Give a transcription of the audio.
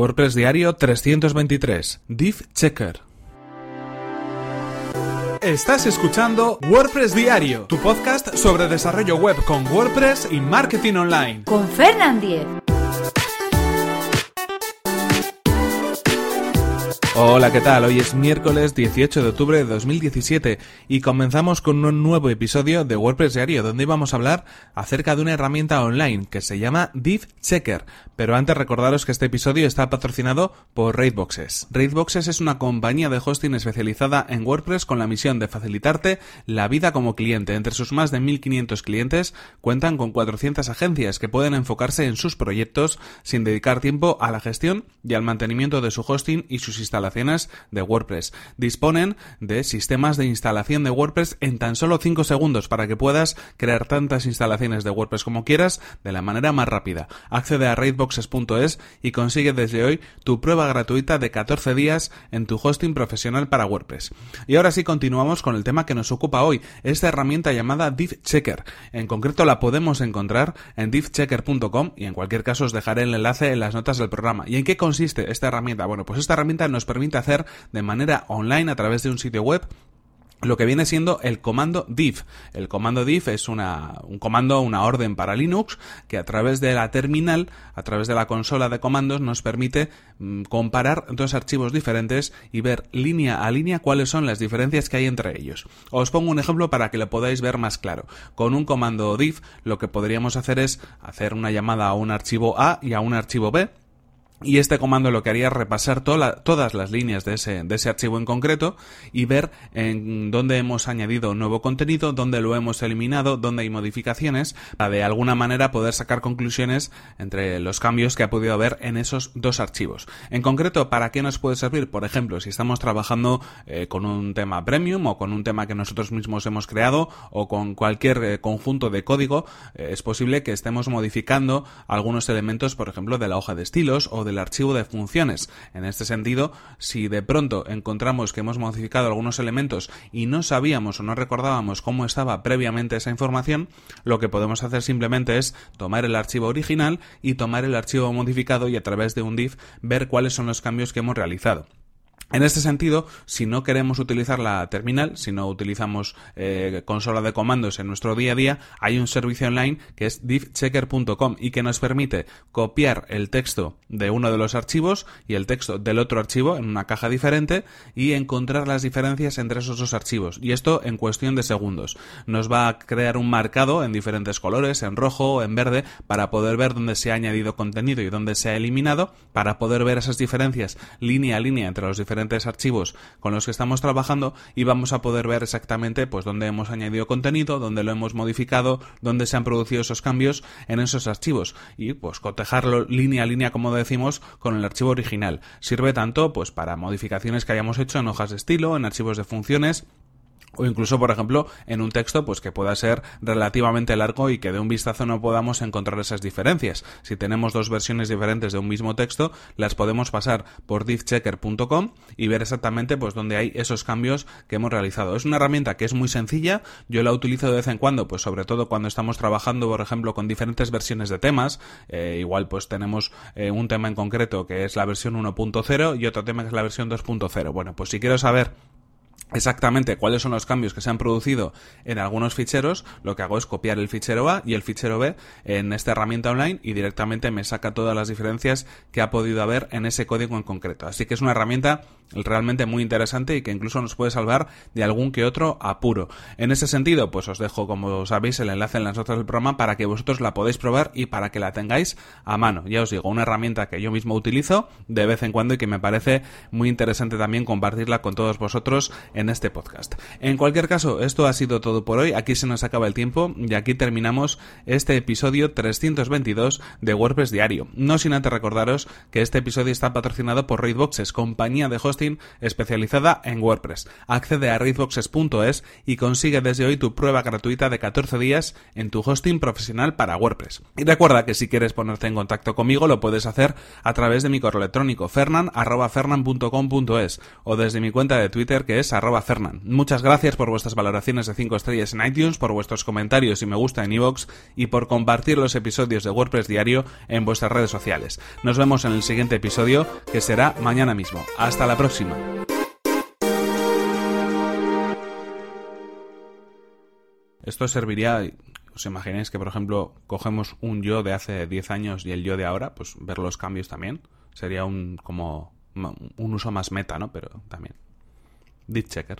WordPress Diario 323. Div Checker. Estás escuchando WordPress Diario, tu podcast sobre desarrollo web con WordPress y marketing online. Con Fernand Diez. Hola, ¿qué tal? Hoy es miércoles 18 de octubre de 2017 y comenzamos con un nuevo episodio de WordPress Diario donde vamos a hablar acerca de una herramienta online que se llama Div Checker. Pero antes recordaros que este episodio está patrocinado por Raidboxes. Raidboxes es una compañía de hosting especializada en WordPress con la misión de facilitarte la vida como cliente. Entre sus más de 1500 clientes cuentan con 400 agencias que pueden enfocarse en sus proyectos sin dedicar tiempo a la gestión y al mantenimiento de su hosting y sus instalaciones de WordPress. Disponen de sistemas de instalación de WordPress en tan solo 5 segundos para que puedas crear tantas instalaciones de WordPress como quieras de la manera más rápida. Accede a raidboxes.es y consigue desde hoy tu prueba gratuita de 14 días en tu hosting profesional para WordPress. Y ahora sí continuamos con el tema que nos ocupa hoy, esta herramienta llamada DivChecker. En concreto la podemos encontrar en divchecker.com y en cualquier caso os dejaré el enlace en las notas del programa. ¿Y en qué consiste esta herramienta? Bueno, pues esta herramienta nos permite hacer de manera online a través de un sitio web lo que viene siendo el comando div. El comando div es una, un comando, una orden para Linux que a través de la terminal, a través de la consola de comandos, nos permite mm, comparar dos archivos diferentes y ver línea a línea cuáles son las diferencias que hay entre ellos. Os pongo un ejemplo para que lo podáis ver más claro. Con un comando div lo que podríamos hacer es hacer una llamada a un archivo A y a un archivo B y este comando lo que haría es repasar todas las líneas de ese, de ese archivo en concreto y ver en dónde hemos añadido nuevo contenido, dónde lo hemos eliminado, dónde hay modificaciones, para de alguna manera poder sacar conclusiones entre los cambios que ha podido haber en esos dos archivos. En concreto, ¿para qué nos puede servir? Por ejemplo, si estamos trabajando eh, con un tema premium o con un tema que nosotros mismos hemos creado o con cualquier eh, conjunto de código, eh, es posible que estemos modificando algunos elementos, por ejemplo, de la hoja de estilos o de el archivo de funciones. En este sentido, si de pronto encontramos que hemos modificado algunos elementos y no sabíamos o no recordábamos cómo estaba previamente esa información, lo que podemos hacer simplemente es tomar el archivo original y tomar el archivo modificado y a través de un div ver cuáles son los cambios que hemos realizado. En este sentido, si no queremos utilizar la terminal, si no utilizamos eh, consola de comandos en nuestro día a día, hay un servicio online que es divchecker.com y que nos permite copiar el texto de uno de los archivos y el texto del otro archivo en una caja diferente y encontrar las diferencias entre esos dos archivos. Y esto en cuestión de segundos. Nos va a crear un marcado en diferentes colores, en rojo o en verde, para poder ver dónde se ha añadido contenido y dónde se ha eliminado, para poder ver esas diferencias línea a línea entre los diferentes archivos con los que estamos trabajando y vamos a poder ver exactamente pues dónde hemos añadido contenido, dónde lo hemos modificado, dónde se han producido esos cambios en esos archivos y pues cotejarlo línea a línea como decimos con el archivo original. Sirve tanto pues para modificaciones que hayamos hecho en hojas de estilo, en archivos de funciones o incluso, por ejemplo, en un texto pues que pueda ser relativamente largo y que de un vistazo no podamos encontrar esas diferencias. Si tenemos dos versiones diferentes de un mismo texto, las podemos pasar por divchecker.com y ver exactamente pues dónde hay esos cambios que hemos realizado. Es una herramienta que es muy sencilla, yo la utilizo de vez en cuando, pues sobre todo cuando estamos trabajando, por ejemplo, con diferentes versiones de temas, eh, igual pues tenemos eh, un tema en concreto que es la versión 1.0 y otro tema que es la versión 2.0. Bueno, pues si quiero saber exactamente cuáles son los cambios que se han producido en algunos ficheros, lo que hago es copiar el fichero A y el fichero B en esta herramienta online y directamente me saca todas las diferencias que ha podido haber en ese código en concreto. Así que es una herramienta realmente muy interesante y que incluso nos puede salvar de algún que otro apuro. En ese sentido, pues os dejo, como sabéis, el enlace en las notas del programa para que vosotros la podáis probar y para que la tengáis a mano. Ya os digo, una herramienta que yo mismo utilizo de vez en cuando y que me parece muy interesante también compartirla con todos vosotros este podcast. En cualquier caso, esto ha sido todo por hoy. Aquí se nos acaba el tiempo y aquí terminamos este episodio 322 de WordPress Diario. No sin antes recordaros que este episodio está patrocinado por Raidboxes, compañía de hosting especializada en WordPress. Accede a raidboxes.es y consigue desde hoy tu prueba gratuita de 14 días en tu hosting profesional para WordPress. Y recuerda que si quieres ponerte en contacto conmigo lo puedes hacer a través de mi correo electrónico fernan.fernan.com.es o desde mi cuenta de Twitter que es arroba Muchas gracias por vuestras valoraciones de 5 estrellas en iTunes, por vuestros comentarios y me gusta en iVoox y por compartir los episodios de WordPress Diario en vuestras redes sociales. Nos vemos en el siguiente episodio, que será mañana mismo. Hasta la próxima. Esto serviría, os imagináis que por ejemplo cogemos un yo de hace 10 años y el yo de ahora, pues ver los cambios también. Sería un como un uso más meta, ¿no? Pero también. Dit checker.